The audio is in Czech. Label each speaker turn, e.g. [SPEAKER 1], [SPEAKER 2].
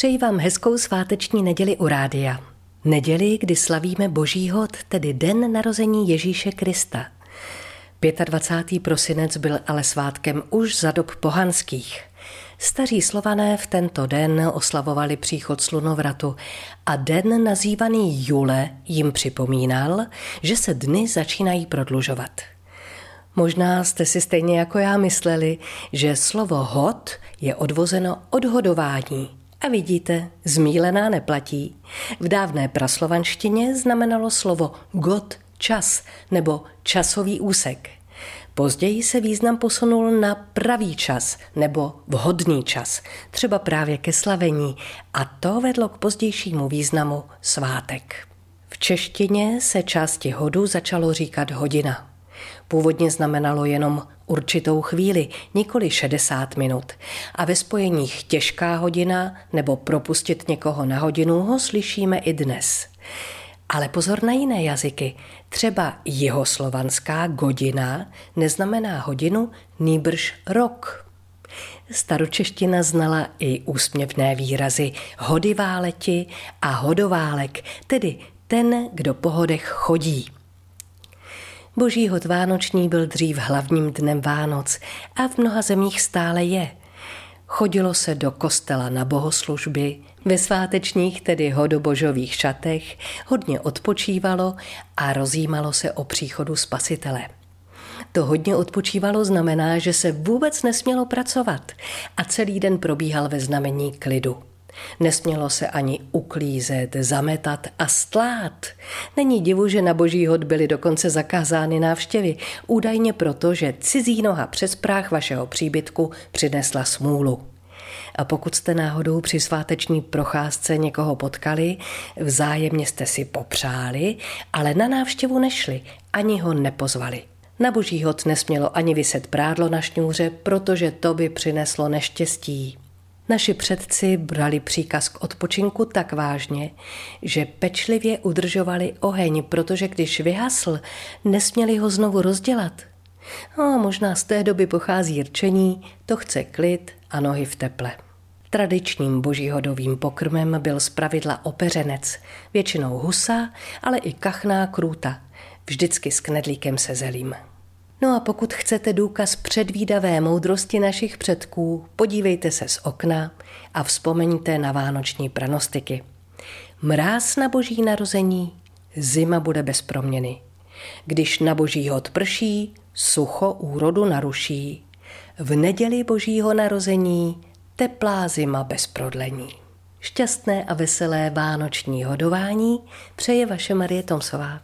[SPEAKER 1] Přeji vám hezkou sváteční neděli u rádia. Neděli, kdy slavíme Boží hod, tedy den narození Ježíše Krista. 25. prosinec byl ale svátkem už za dob pohanských. Staří slované v tento den oslavovali příchod slunovratu a den nazývaný Jule jim připomínal, že se dny začínají prodlužovat. Možná jste si stejně jako já mysleli, že slovo hod je odvozeno od hodování, a vidíte, zmílená neplatí. V dávné praslovanštině znamenalo slovo god čas nebo časový úsek. Později se význam posunul na pravý čas nebo vhodný čas, třeba právě ke slavení, a to vedlo k pozdějšímu významu svátek. V češtině se části hodu začalo říkat hodina. Původně znamenalo jenom určitou chvíli, nikoli 60 minut. A ve spojeních těžká hodina nebo propustit někoho na hodinu ho slyšíme i dnes. Ale pozor na jiné jazyky. Třeba jihoslovanská godina neznamená hodinu, nýbrž rok. Staročeština znala i úsměvné výrazy hodiváleti a hodoválek, tedy ten, kdo po hodech chodí. Boží hod Vánoční byl dřív hlavním dnem Vánoc a v mnoha zemích stále je. Chodilo se do kostela na bohoslužby, ve svátečních, tedy hodobožových šatech, hodně odpočívalo a rozjímalo se o příchodu spasitele. To hodně odpočívalo znamená, že se vůbec nesmělo pracovat a celý den probíhal ve znamení klidu. Nesmělo se ani uklízet, zametat a stlát. Není divu, že na boží hod byly dokonce zakázány návštěvy, údajně proto, že cizí noha přes práh vašeho příbytku přinesla smůlu. A pokud jste náhodou při sváteční procházce někoho potkali, vzájemně jste si popřáli, ale na návštěvu nešli, ani ho nepozvali. Na boží hod nesmělo ani vyset prádlo na šňůře, protože to by přineslo neštěstí. Naši předci brali příkaz k odpočinku tak vážně, že pečlivě udržovali oheň, protože když vyhasl, nesměli ho znovu rozdělat. A možná z té doby pochází rčení, to chce klid a nohy v teple. Tradičním božíhodovým pokrmem byl zpravidla opeřenec, většinou husa, ale i kachná krůta, vždycky s knedlíkem se zelím. No a pokud chcete důkaz předvídavé moudrosti našich předků, podívejte se z okna a vzpomeňte na vánoční pranostiky. Mráz na boží narození, zima bude bez proměny. Když na boží hod prší, sucho úrodu naruší. V neděli božího narození teplá zima bez prodlení. Šťastné a veselé vánoční hodování přeje vaše Marie Tomsová.